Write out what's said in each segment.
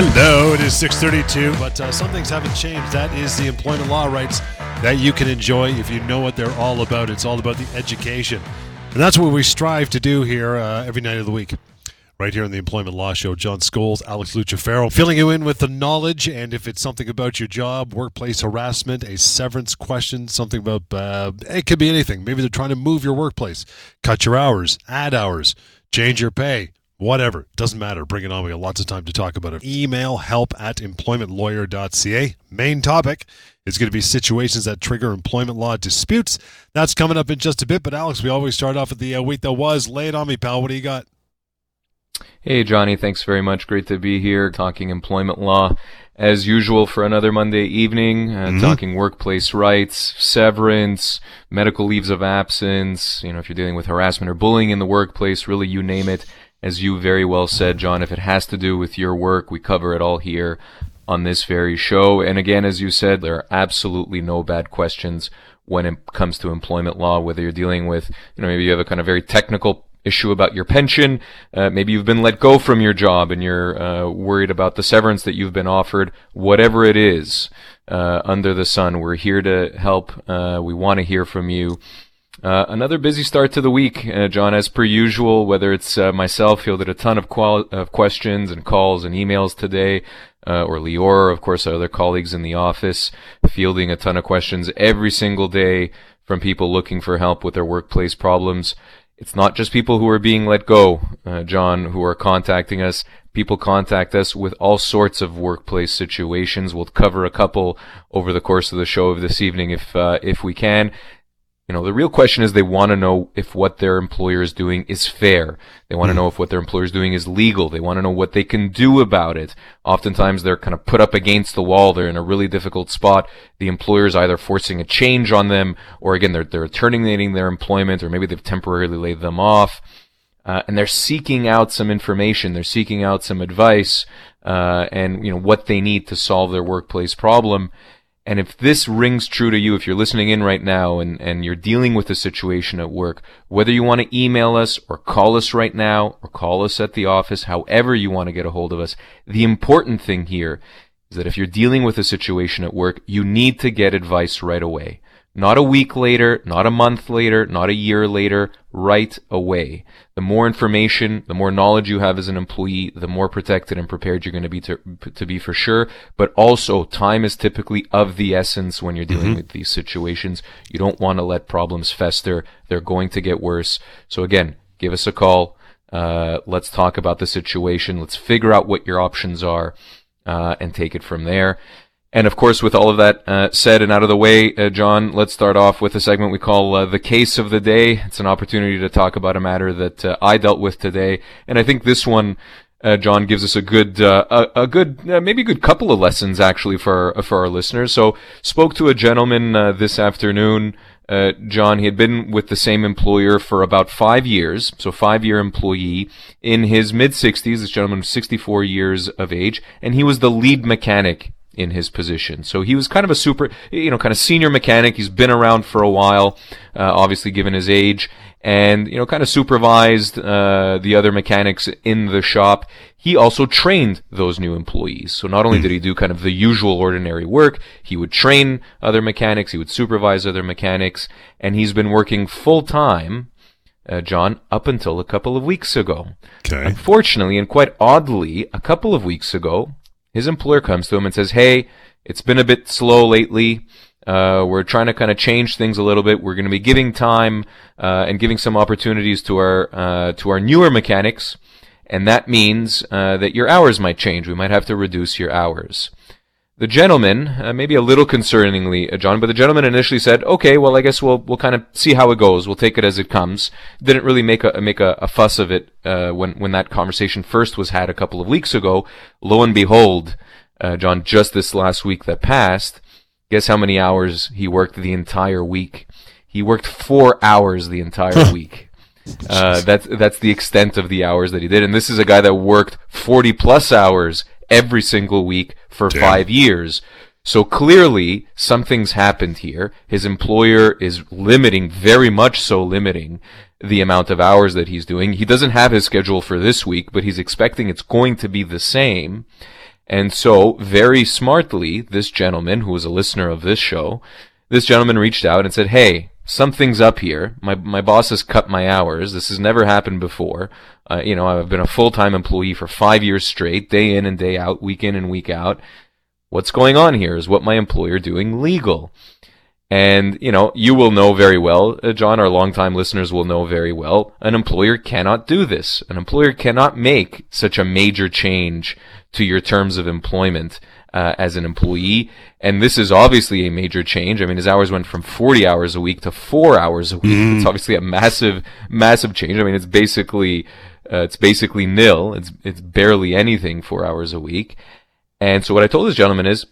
Hello, it is 632, but uh, some things haven't changed. That is the employment law rights that you can enjoy if you know what they're all about. It's all about the education. And that's what we strive to do here uh, every night of the week. Right here on the Employment Law Show, John Scholes, Alex Lucifero, filling you in with the knowledge. And if it's something about your job, workplace harassment, a severance question, something about uh, it could be anything. Maybe they're trying to move your workplace, cut your hours, add hours, change your pay, whatever. Doesn't matter. Bring it on. We got lots of time to talk about it. Email help at employmentlawyer.ca. Main topic is going to be situations that trigger employment law disputes. That's coming up in just a bit. But Alex, we always start off with the uh, week that was. Lay it on me, pal. What do you got? Hey, Johnny. Thanks very much. Great to be here talking employment law. As usual for another Monday evening, uh, mm-hmm. talking workplace rights, severance, medical leaves of absence, you know, if you're dealing with harassment or bullying in the workplace, really you name it. As you very well said, John, if it has to do with your work, we cover it all here on this very show. And again, as you said, there are absolutely no bad questions when it comes to employment law, whether you're dealing with, you know, maybe you have a kind of very technical issue about your pension. Uh, maybe you've been let go from your job and you're uh, worried about the severance that you've been offered. Whatever it is uh, under the sun, we're here to help. Uh, we want to hear from you. Uh, another busy start to the week, uh, John, as per usual, whether it's myself fielded a ton of, qual- of questions and calls and emails today, or Lior, of course, our other colleagues in the office, fielding a ton of questions every single day from people looking for help with their workplace problems it's not just people who are being let go, uh, John, who are contacting us. People contact us with all sorts of workplace situations. We'll cover a couple over the course of the show of this evening if uh, if we can. You know, the real question is they want to know if what their employer is doing is fair. They want to know if what their employer is doing is legal. They want to know what they can do about it. Oftentimes they're kind of put up against the wall. They're in a really difficult spot. The employer is either forcing a change on them or again, they're, they're terminating their employment or maybe they've temporarily laid them off. Uh, and they're seeking out some information. They're seeking out some advice, uh, and, you know, what they need to solve their workplace problem. And if this rings true to you, if you're listening in right now and, and you're dealing with a situation at work, whether you want to email us or call us right now or call us at the office, however you want to get a hold of us, the important thing here is that if you're dealing with a situation at work, you need to get advice right away. Not a week later, not a month later, not a year later, right away. The more information, the more knowledge you have as an employee, the more protected and prepared you're going to be to, to be for sure. But also, time is typically of the essence when you're dealing mm-hmm. with these situations. You don't want to let problems fester. They're going to get worse. So again, give us a call. Uh, let's talk about the situation. Let's figure out what your options are, uh, and take it from there. And of course, with all of that uh, said and out of the way, uh, John, let's start off with a segment we call uh, the case of the day. It's an opportunity to talk about a matter that uh, I dealt with today, and I think this one, uh, John, gives us a good, uh, a, a, good, maybe a good couple of lessons actually for for our listeners. So, spoke to a gentleman this afternoon. John, he had been with the same employer for about five years, so five year employee in his mid 60s. This gentleman was 64 years of age, and he was the lead mechanic in his position. So he was kind of a super, you know, kind of senior mechanic. He's been around for a while, uh, obviously given his age, and you know, kind of supervised uh, the other mechanics in the shop. He also trained those new employees. So not only did he do kind of the usual ordinary work, he would train other mechanics, he would supervise other mechanics, and he's been working full time. Uh, John, up until a couple of weeks ago. Okay. Unfortunately, and quite oddly, a couple of weeks ago, his employer comes to him and says, Hey, it's been a bit slow lately. Uh, we're trying to kind of change things a little bit. We're going to be giving time uh, and giving some opportunities to our uh, to our newer mechanics, and that means uh, that your hours might change. We might have to reduce your hours. The gentleman, uh, maybe a little concerningly, uh, John, but the gentleman initially said, "Okay, well, I guess we'll we'll kind of see how it goes. We'll take it as it comes." Didn't really make a make a, a fuss of it when when that conversation first was had a couple of weeks ago. Lo and behold, John, just this last week that passed Guess how many hours he worked the entire week? He He worked four hours the entire week. Uh, that's that's the extent of the hours that he did, and this is a guy that worked forty plus hours every single week for Damn. five years. So clearly, something's happened here. His employer is limiting, very much so limiting, the amount of hours that he's doing. He doesn't have his schedule for this week, but he's expecting it's going to be the same. And so, very smartly, this gentleman, who was a listener of this show, this gentleman reached out and said, Hey, something's up here. My, my boss has cut my hours. This has never happened before. Uh, you know, I've been a full-time employee for five years straight, day in and day out, week in and week out. What's going on here? Is what my employer doing legal? And, you know, you will know very well, uh, John, our longtime listeners will know very well, an employer cannot do this. An employer cannot make such a major change to your terms of employment uh, as an employee. And this is obviously a major change. I mean, his hours went from 40 hours a week to four hours a week. Mm. It's obviously a massive, massive change. I mean, it's basically, uh, it's basically nil. It's, it's barely anything four hours a week. And so what I told this gentleman is,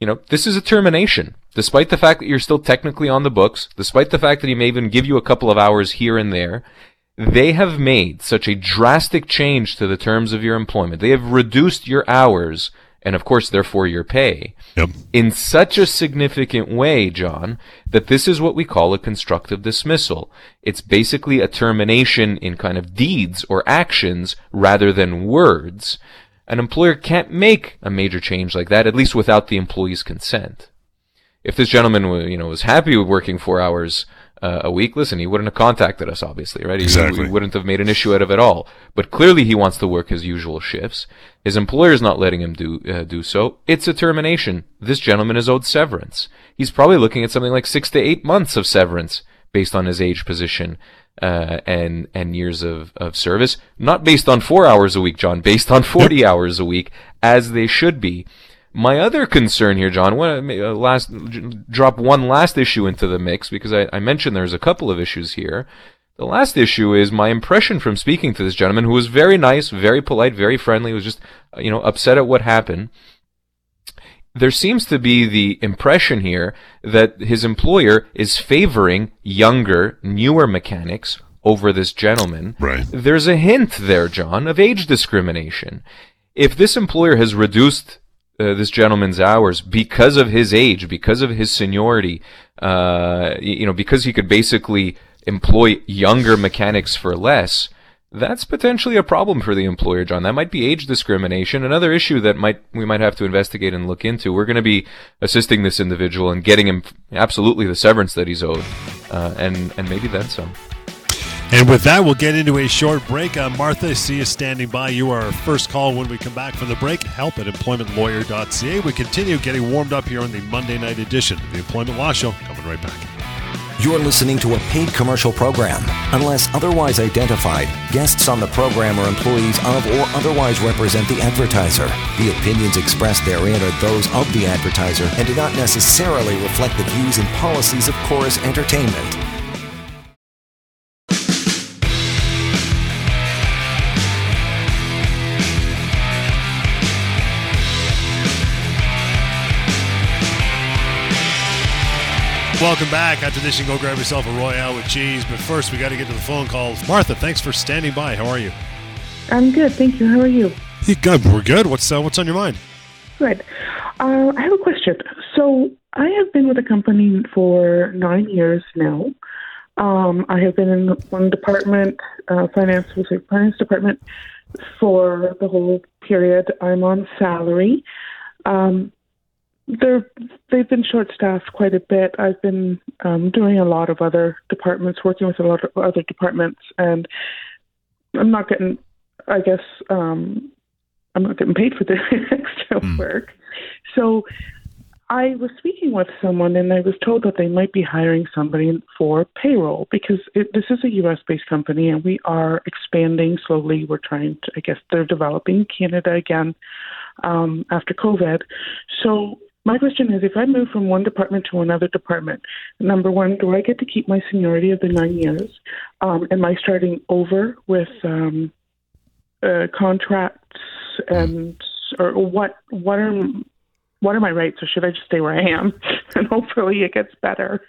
you know, this is a termination. Despite the fact that you're still technically on the books, despite the fact that he may even give you a couple of hours here and there, they have made such a drastic change to the terms of your employment. They have reduced your hours and of course therefore your pay yep. in such a significant way, John, that this is what we call a constructive dismissal. It's basically a termination in kind of deeds or actions rather than words. An employer can't make a major change like that, at least without the employee's consent. If this gentleman, you know, was happy with working four hours uh, a week, listen, he wouldn't have contacted us, obviously, right? He, exactly. he wouldn't have made an issue out of it all. But clearly, he wants to work his usual shifts. His employer is not letting him do uh, do so. It's a termination. This gentleman is owed severance. He's probably looking at something like six to eight months of severance based on his age, position, uh, and and years of, of service, not based on four hours a week, John, based on forty hours a week, as they should be. My other concern here, John, one, uh, last drop one last issue into the mix because I, I mentioned there's a couple of issues here. The last issue is my impression from speaking to this gentleman, who was very nice, very polite, very friendly, was just uh, you know upset at what happened there seems to be the impression here that his employer is favoring younger, newer mechanics over this gentleman. Right. There's a hint there, John, of age discrimination. If this employer has reduced uh, this gentleman's hours because of his age, because of his seniority, uh, you know, because he could basically employ younger mechanics for less, that's potentially a problem for the employer, John. That might be age discrimination, another issue that might we might have to investigate and look into. We're going to be assisting this individual and getting him absolutely the severance that he's owed, uh, and and maybe then some. And with that, we'll get into a short break. Uh, Martha, see you standing by. You are our first call when we come back from the break. Help at employmentlawyer.ca. We continue getting warmed up here on the Monday night edition of the Employment Law Show. Coming right back. You're listening to a paid commercial program. Unless otherwise identified, guests on the program are employees of or otherwise represent the advertiser. The opinions expressed therein are those of the advertiser and do not necessarily reflect the views and policies of Corus Entertainment. Welcome back. After this, you can go grab yourself a Royale with cheese. But first, we got to get to the phone calls. Martha, thanks for standing by. How are you? I'm good, thank you. How are you? you good. We're good. What's uh, what's on your mind? Good. Uh, I have a question. So I have been with the company for nine years now. Um, I have been in one department, uh, finance, finance department, for the whole period. I'm on salary. Um, they're they've been short staffed quite a bit. I've been um, doing a lot of other departments, working with a lot of other departments, and I'm not getting. I guess um, I'm not getting paid for the extra mm. work. So I was speaking with someone, and I was told that they might be hiring somebody for payroll because it, this is a U.S. based company, and we are expanding slowly. We're trying to. I guess they're developing Canada again um, after COVID. So my question is if I move from one department to another department, number one, do I get to keep my seniority of the nine years? Um, am I starting over with um, uh, contracts and or what what are what are my rights or should I just stay where I am and hopefully it gets better?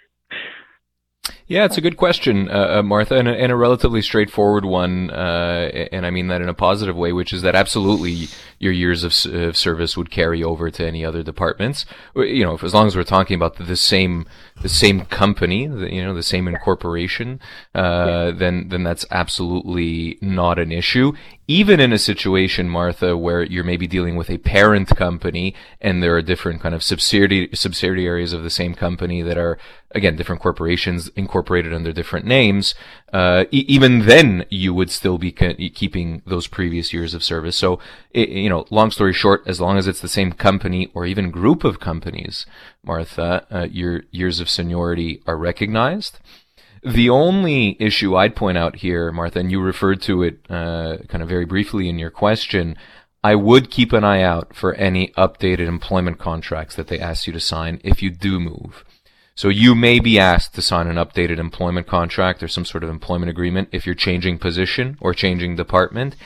Yeah, it's a good question, uh, uh, Martha, and a, and a, relatively straightforward one, uh, and I mean that in a positive way, which is that absolutely your years of, of, service would carry over to any other departments. You know, as long as we're talking about the same the same company, you know, the same incorporation, uh, then then that's absolutely not an issue. Even in a situation, Martha, where you're maybe dealing with a parent company and there are different kind of subsidiary subsidiaries of the same company that are again different corporations incorporated under different names, uh, e- even then you would still be keeping those previous years of service. So, it, you know, long story short, as long as it's the same company or even group of companies, Martha, uh, your years of seniority are recognized. The only issue I'd point out here, Martha, and you referred to it uh, kind of very briefly in your question, I would keep an eye out for any updated employment contracts that they ask you to sign if you do move. So you may be asked to sign an updated employment contract or some sort of employment agreement if you're changing position or changing department.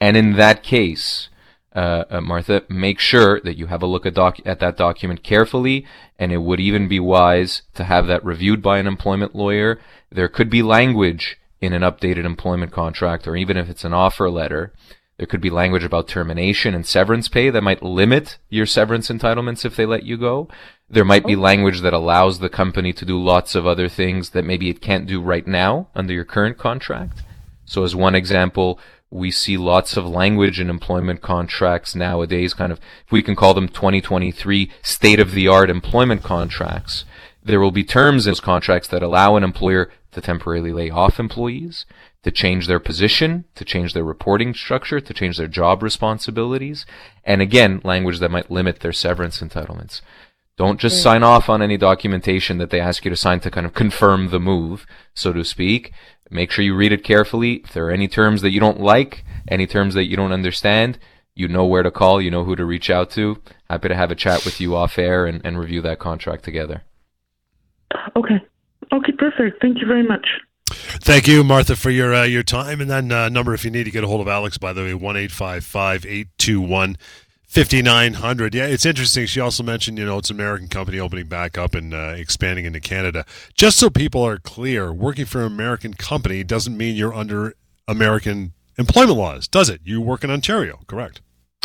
And in that case, uh, uh, Martha, make sure that you have a look at, doc- at that document carefully, and it would even be wise to have that reviewed by an employment lawyer. There could be language in an updated employment contract, or even if it's an offer letter, there could be language about termination and severance pay that might limit your severance entitlements if they let you go. There might be oh. language that allows the company to do lots of other things that maybe it can't do right now under your current contract. So as one example, we see lots of language in employment contracts nowadays, kind of, if we can call them 2023 state of the art employment contracts. There will be terms in those contracts that allow an employer to temporarily lay off employees, to change their position, to change their reporting structure, to change their job responsibilities, and again, language that might limit their severance entitlements. Don't just sign off on any documentation that they ask you to sign to kind of confirm the move, so to speak. Make sure you read it carefully. If there are any terms that you don't like, any terms that you don't understand, you know where to call, you know who to reach out to. Happy to have a chat with you off air and, and review that contract together. Okay. Okay, perfect. Thank you very much. Thank you, Martha, for your uh, your time. And then uh, number if you need to get a hold of Alex, by the way, one eight five five eight two one 5900 yeah it's interesting. She also mentioned you know it's an american company opening back up and uh, expanding into canada. Just so people are clear working for an american company doesn't mean you're under american employment laws does it? You work in ontario correct?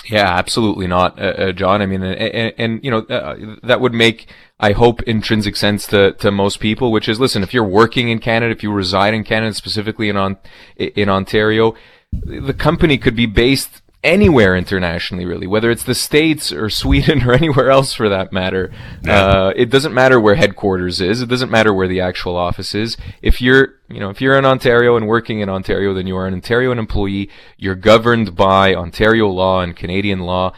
Yeah absolutely not uh, uh, john. I mean and, and you know uh, that would make i hope intrinsic sense to, to most people which is listen if you're working in canada if you reside in canada specifically in on in ontario the company could be based anywhere internationally, really, whether it's the States or Sweden or anywhere else for that matter. Yeah. Uh, it doesn't matter where headquarters is. It doesn't matter where the actual office is. If you're, you know, if you're in Ontario and working in Ontario, then you are an Ontario employee. You're governed by Ontario law and Canadian law.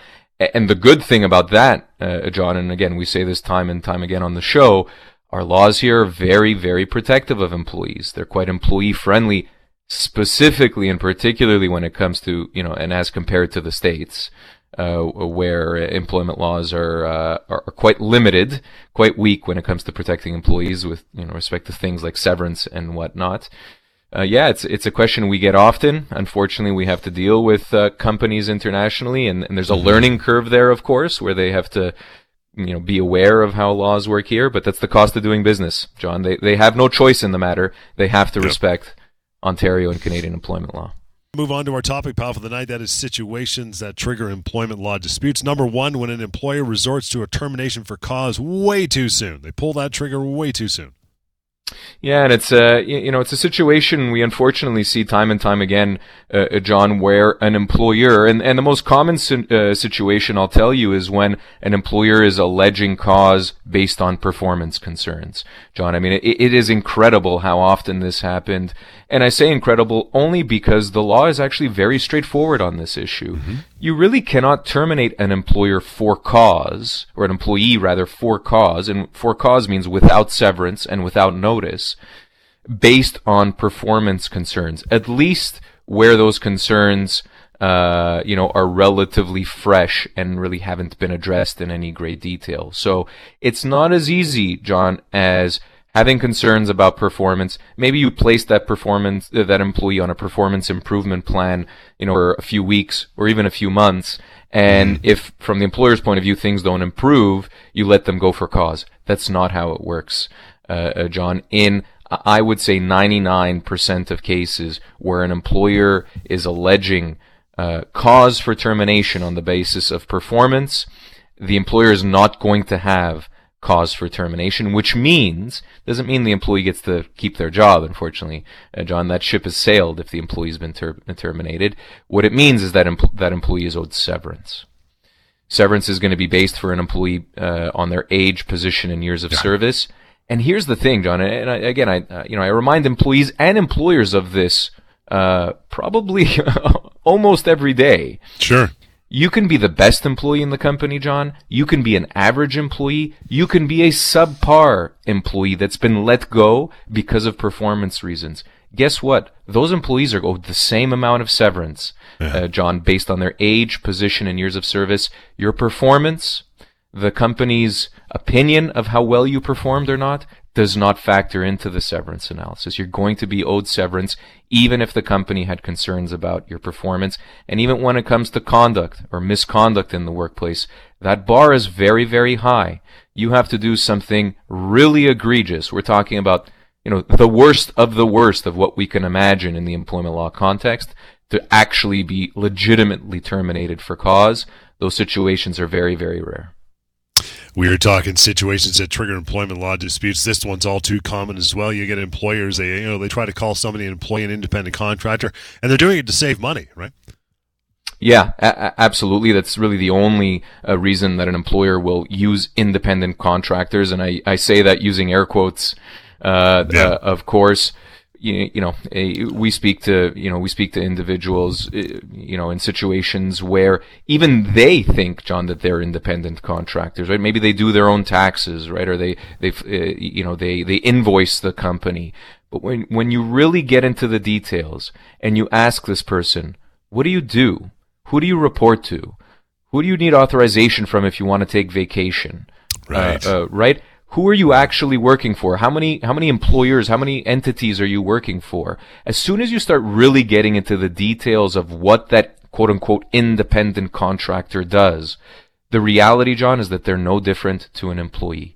And the good thing about that, uh, John, and again, we say this time and time again on the show, our laws here are very, very protective of employees. They're quite employee friendly specifically and particularly when it comes to you know and as compared to the states uh, where employment laws are, uh, are quite limited, quite weak when it comes to protecting employees with you know respect to things like severance and whatnot. Uh, yeah, it's it's a question we get often. Unfortunately, we have to deal with uh, companies internationally, and, and there's a mm-hmm. learning curve there, of course, where they have to you know be aware of how laws work here. But that's the cost of doing business, John. They they have no choice in the matter. They have to respect Ontario and Canadian employment law. Move on to our topic, pal, for the night. That is situations that trigger employment law disputes. Number one, when an employer resorts to a termination for cause way too soon. They pull that trigger way too soon. Yeah, and it's a you know it's a situation we unfortunately see time and time again, uh, uh, John, where an employer and and the most common uh, situation I'll tell you is when an employer is alleging cause based on performance concerns. John, I mean it, it is incredible how often this happened, and I say incredible only because the law is actually very straightforward on this issue. Mm-hmm. You really cannot terminate an employer for cause, or an employee rather for cause, and for cause means without severance and without notice based on performance concerns, at least where those concerns, uh, you know, are relatively fresh and really haven't been addressed in any great detail. So it's not as easy, John, as having concerns about performance. Maybe you place that performance, uh, that employee on a performance improvement plan, you know, for a few weeks or even a few months. And mm-hmm. if from the employer's point of view, things don't improve, you let them go for cause. That's not how it works, uh, uh, John. In I would say 99% of cases where an employer is alleging uh, cause for termination on the basis of performance, the employer is not going to have cause for termination, which means doesn't mean the employee gets to keep their job. Unfortunately, uh, John, that ship has sailed if the employee's been, ter- terminated. What it means is that that employee is owed severance. Severance is going to be based for an employee uh, on their age, position, and years of service. And here's the thing, John. And I, again, I uh, you know I remind employees and employers of this uh, probably almost every day. Sure. You can be the best employee in the company, John. You can be an average employee. You can be a subpar employee that's been let go because of performance reasons. Guess what? Those employees are owed the same amount of severance, yeah. uh, John, based on their age, position, and years of service. Your performance, the company's opinion of how well you performed or not, does not factor into the severance analysis. You're going to be owed severance even if the company had concerns about your performance. And even when it comes to conduct or misconduct in the workplace, that bar is very, very high. You have to do something really egregious. We're talking about, you know, the worst of the worst of what we can imagine in the employment law context to actually be legitimately terminated for cause. Those situations are very, very rare. We are talking situations that trigger employment law disputes. This one's all too common as well. You get employers, they you know, they try to call somebody an employee an independent contractor, and they're doing it to save money, right? Yeah, a- absolutely. That's really the only uh, reason that an employer will use independent contractors, and I, I say that using air quotes, uh, yeah. uh, of course you, you know, we speak to, you know, we speak to individuals, uh, you know, in situations where even they think, John, that they're independent contractors, right? Maybe they do their own taxes, right? Or they, they, uh, you know, they, they invoice the company. But when, when you really get into the details and you ask this person, what do you do? Who do you report to? Who do you need authorization from if you want to take vacation? Right. Uh, uh, right? Who are you actually working for? How many, how many employers, how many entities are you working for? As soon as you start really getting into the details of what that quote unquote independent contractor does, the reality, John, is that they're no different to an employee.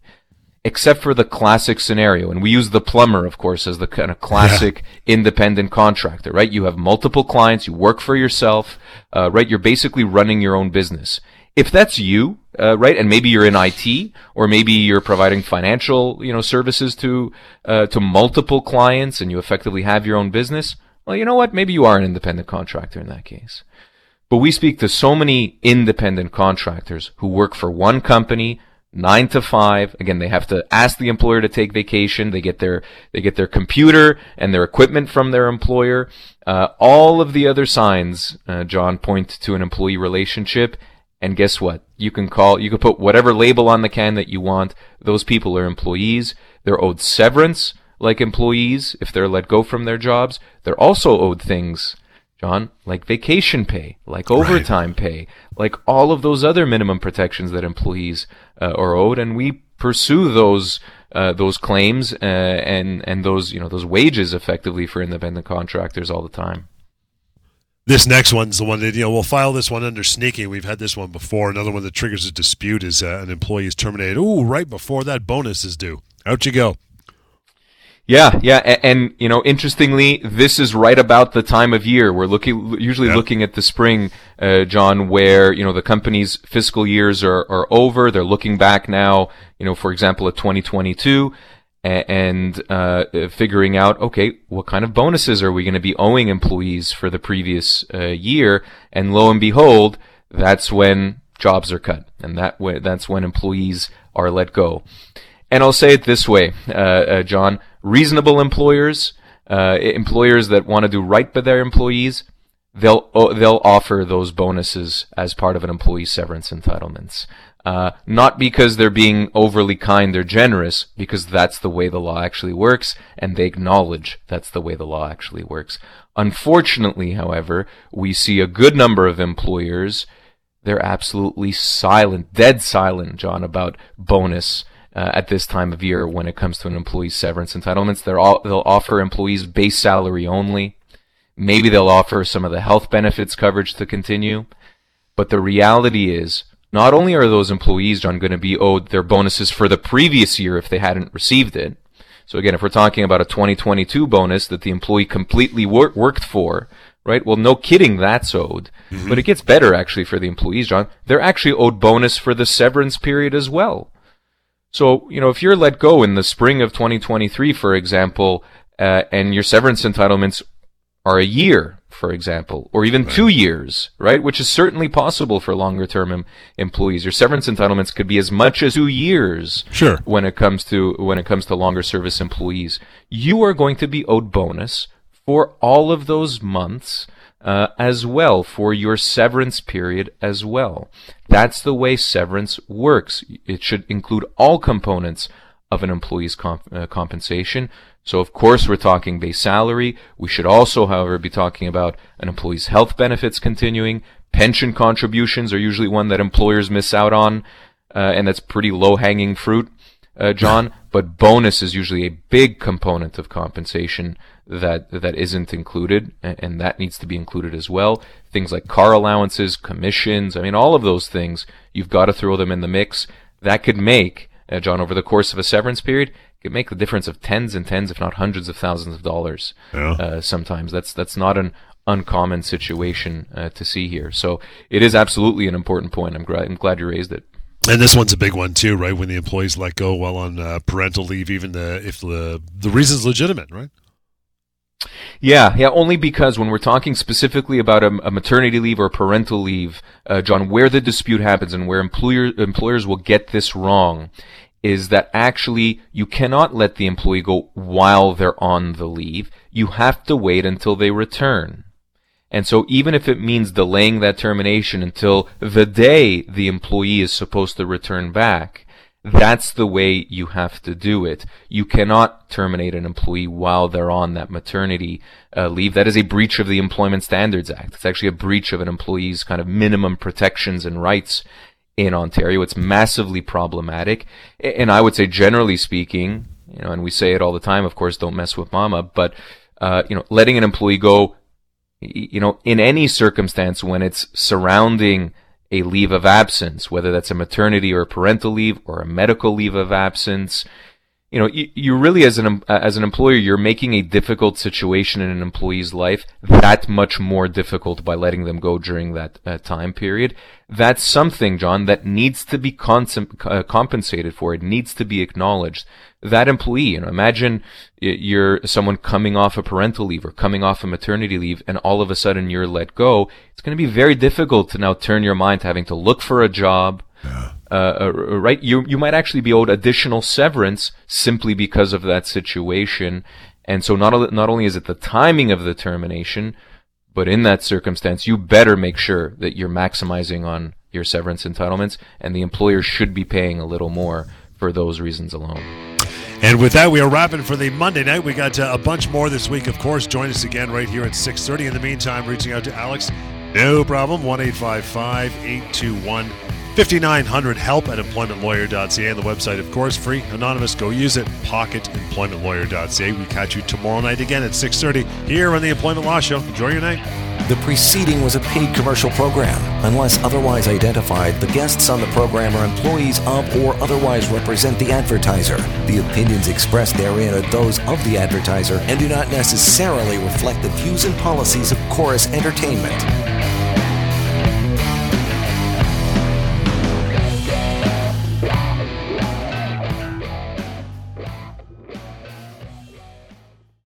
Except for the classic scenario, and we use the plumber, of course, as the kind of classic yeah. independent contractor, right? You have multiple clients, you work for yourself, uh, right? You're basically running your own business if that's you, uh, right, and maybe you're in IT, or maybe you're providing financial, you know, services to uh, to multiple clients, and you effectively have your own business. Well, you know what? Maybe you are an independent contractor in that case. But we speak to so many independent contractors who work for one company, nine to five. Again, they have to ask the employer to take vacation. They get their they get their computer and their equipment from their employer. Uh, all of the other signs, uh, John, point to an employee relationship and guess what? You can call, you can put whatever label on the can that you want. Those people are employees. They're owed severance like employees if they're let go from their jobs. They're also owed things, John, like vacation pay, like overtime right. pay, like all of those other minimum protections that employees uh, are owed. And we pursue those uh, those claims uh, and and those you know those wages effectively for independent contractors all the time. This next one's the one that, you know, we'll file this one under sneaking. We've had this one before. Another one that triggers a dispute is uh, an employee is terminated. Ooh, right before that bonus is due. Out you go. Yeah, yeah, and, and, you know, interestingly, this is right about the time of year we're looking, usually looking at the spring, uh, John, where you know the company's fiscal years are are over. They're looking back now, you know, for example, at 2022, and uh, figuring out, okay, what kind of bonuses are we going to be owing employees for the previous uh, year? And lo and behold, that's when jobs are cut, and that way, that's when employees are let go. And I'll say it this way, uh, uh John: reasonable employers, uh, employers that want to do right by their employees, they'll they'll offer those bonuses as part of an employee severance entitlements. Uh, not because they're being overly kind or generous, because that's the way the law actually works, and they acknowledge that's the way the law actually works. Unfortunately, however, we see a good number of employers, they're absolutely silent, dead silent, John, about bonus. Uh, at this time of year, when it comes to an employee's severance entitlements, they're all, they'll offer employees base salary only. Maybe they'll offer some of the health benefits coverage to continue. But the reality is, not only are those employees, John, going to be owed their bonuses for the previous year if they hadn't received it, So again, if we're talking about a 2022 bonus that the employee completely wor- worked for, right? Well, no kidding, that's owed. Mm-hmm. But it gets better actually for the employees, John. They're actually owed bonus for the severance period as well. So, you know, if you're let go in the spring of 2023, for example, uh, and your severance entitlements are a year, for example, or even right. two years, right? Which is certainly possible for longer term em- employees. Your severance entitlements could be as much as two years. Sure. When it comes to when it comes to longer service employees, you are going to be owed bonus for all of those months uh, as well for your severance period as well. That's the way severance works. It should include all components of an employee's comp- uh, compensation. So of course we're talking base salary. We should also, however, be talking about an employee's health benefits continuing. Pension contributions are usually one that employers miss out on, uh, and that's pretty low hanging fruit uh, John, but bonus is usually a big component of compensation that that isn't included, and, and, that needs to be included as well. Things like car allowances, commissions, I mean, all of those things, you've got to throw them in the mix. That could make, uh, John, over the course of a severance period, could make the difference of tens and tens, if not hundreds of thousands of dollars. Yeah. Uh, sometimes that's that's not an uncommon situation uh, to see here. So it is absolutely an important point. I'm, gra- I'm glad you raised it. And this one's a big one too, right? When the employees let go while on uh, parental leave, even the, if the the reason's legitimate, right? Yeah, yeah. Only because when we're talking specifically about a, a maternity leave or parental leave, uh, John, where the dispute happens and where employer employers will get this wrong is that actually you cannot let the employee go while they're on the leave. You have to wait until they return. And so even if it means delaying that termination until the day the employee is supposed to return back, that's the way you have to do it. You cannot terminate an employee while they're on that maternity uh, leave. That is a breach of the Employment Standards Act. It's actually a breach of an employee's kind of minimum protections and rights in Ontario. It's massively problematic. And I would say, generally speaking, you know, and we say it all the time, of course, don't mess with mama, but, uh, you know, letting an employee go you know, in any circumstance when it's surrounding a leave of absence, whether that's a maternity or a parental leave or a medical leave of absence, you know, you, you really as an as an employer, you're making a difficult situation in an employee's life that much more difficult by letting them go during that uh, time period. That's something, John, that needs to be uh, compensated for. It needs to be acknowledged that employee. You know, imagine you're someone coming off a parental leave or coming off a maternity leave, and all of a sudden you're let go. It's going to be very difficult to now turn your mind to having to look for a job. Yeah. Uh, uh, right? You you might actually be owed additional severance simply because of that situation. And so not not only is it the timing of the termination, but in that circumstance, you better make sure that you're maximizing on your severance entitlements, and the employer should be paying a little more for those reasons alone. And with that, we are wrapping for the Monday night. We got uh, a bunch more this week, of course. Join us again right here at 6.30. In the meantime, reaching out to Alex, no problem, 1-855-821 5900 help at employmentlawyer.ca and the website of course free anonymous go use it pocketemploymentlawyer.ca we catch you tomorrow night again at 6.30 here on the employment law show enjoy your night the preceding was a paid commercial program. Unless otherwise identified, the guests on the program are employees of or otherwise represent the advertiser. The opinions expressed therein are those of the advertiser and do not necessarily reflect the views and policies of Corus Entertainment.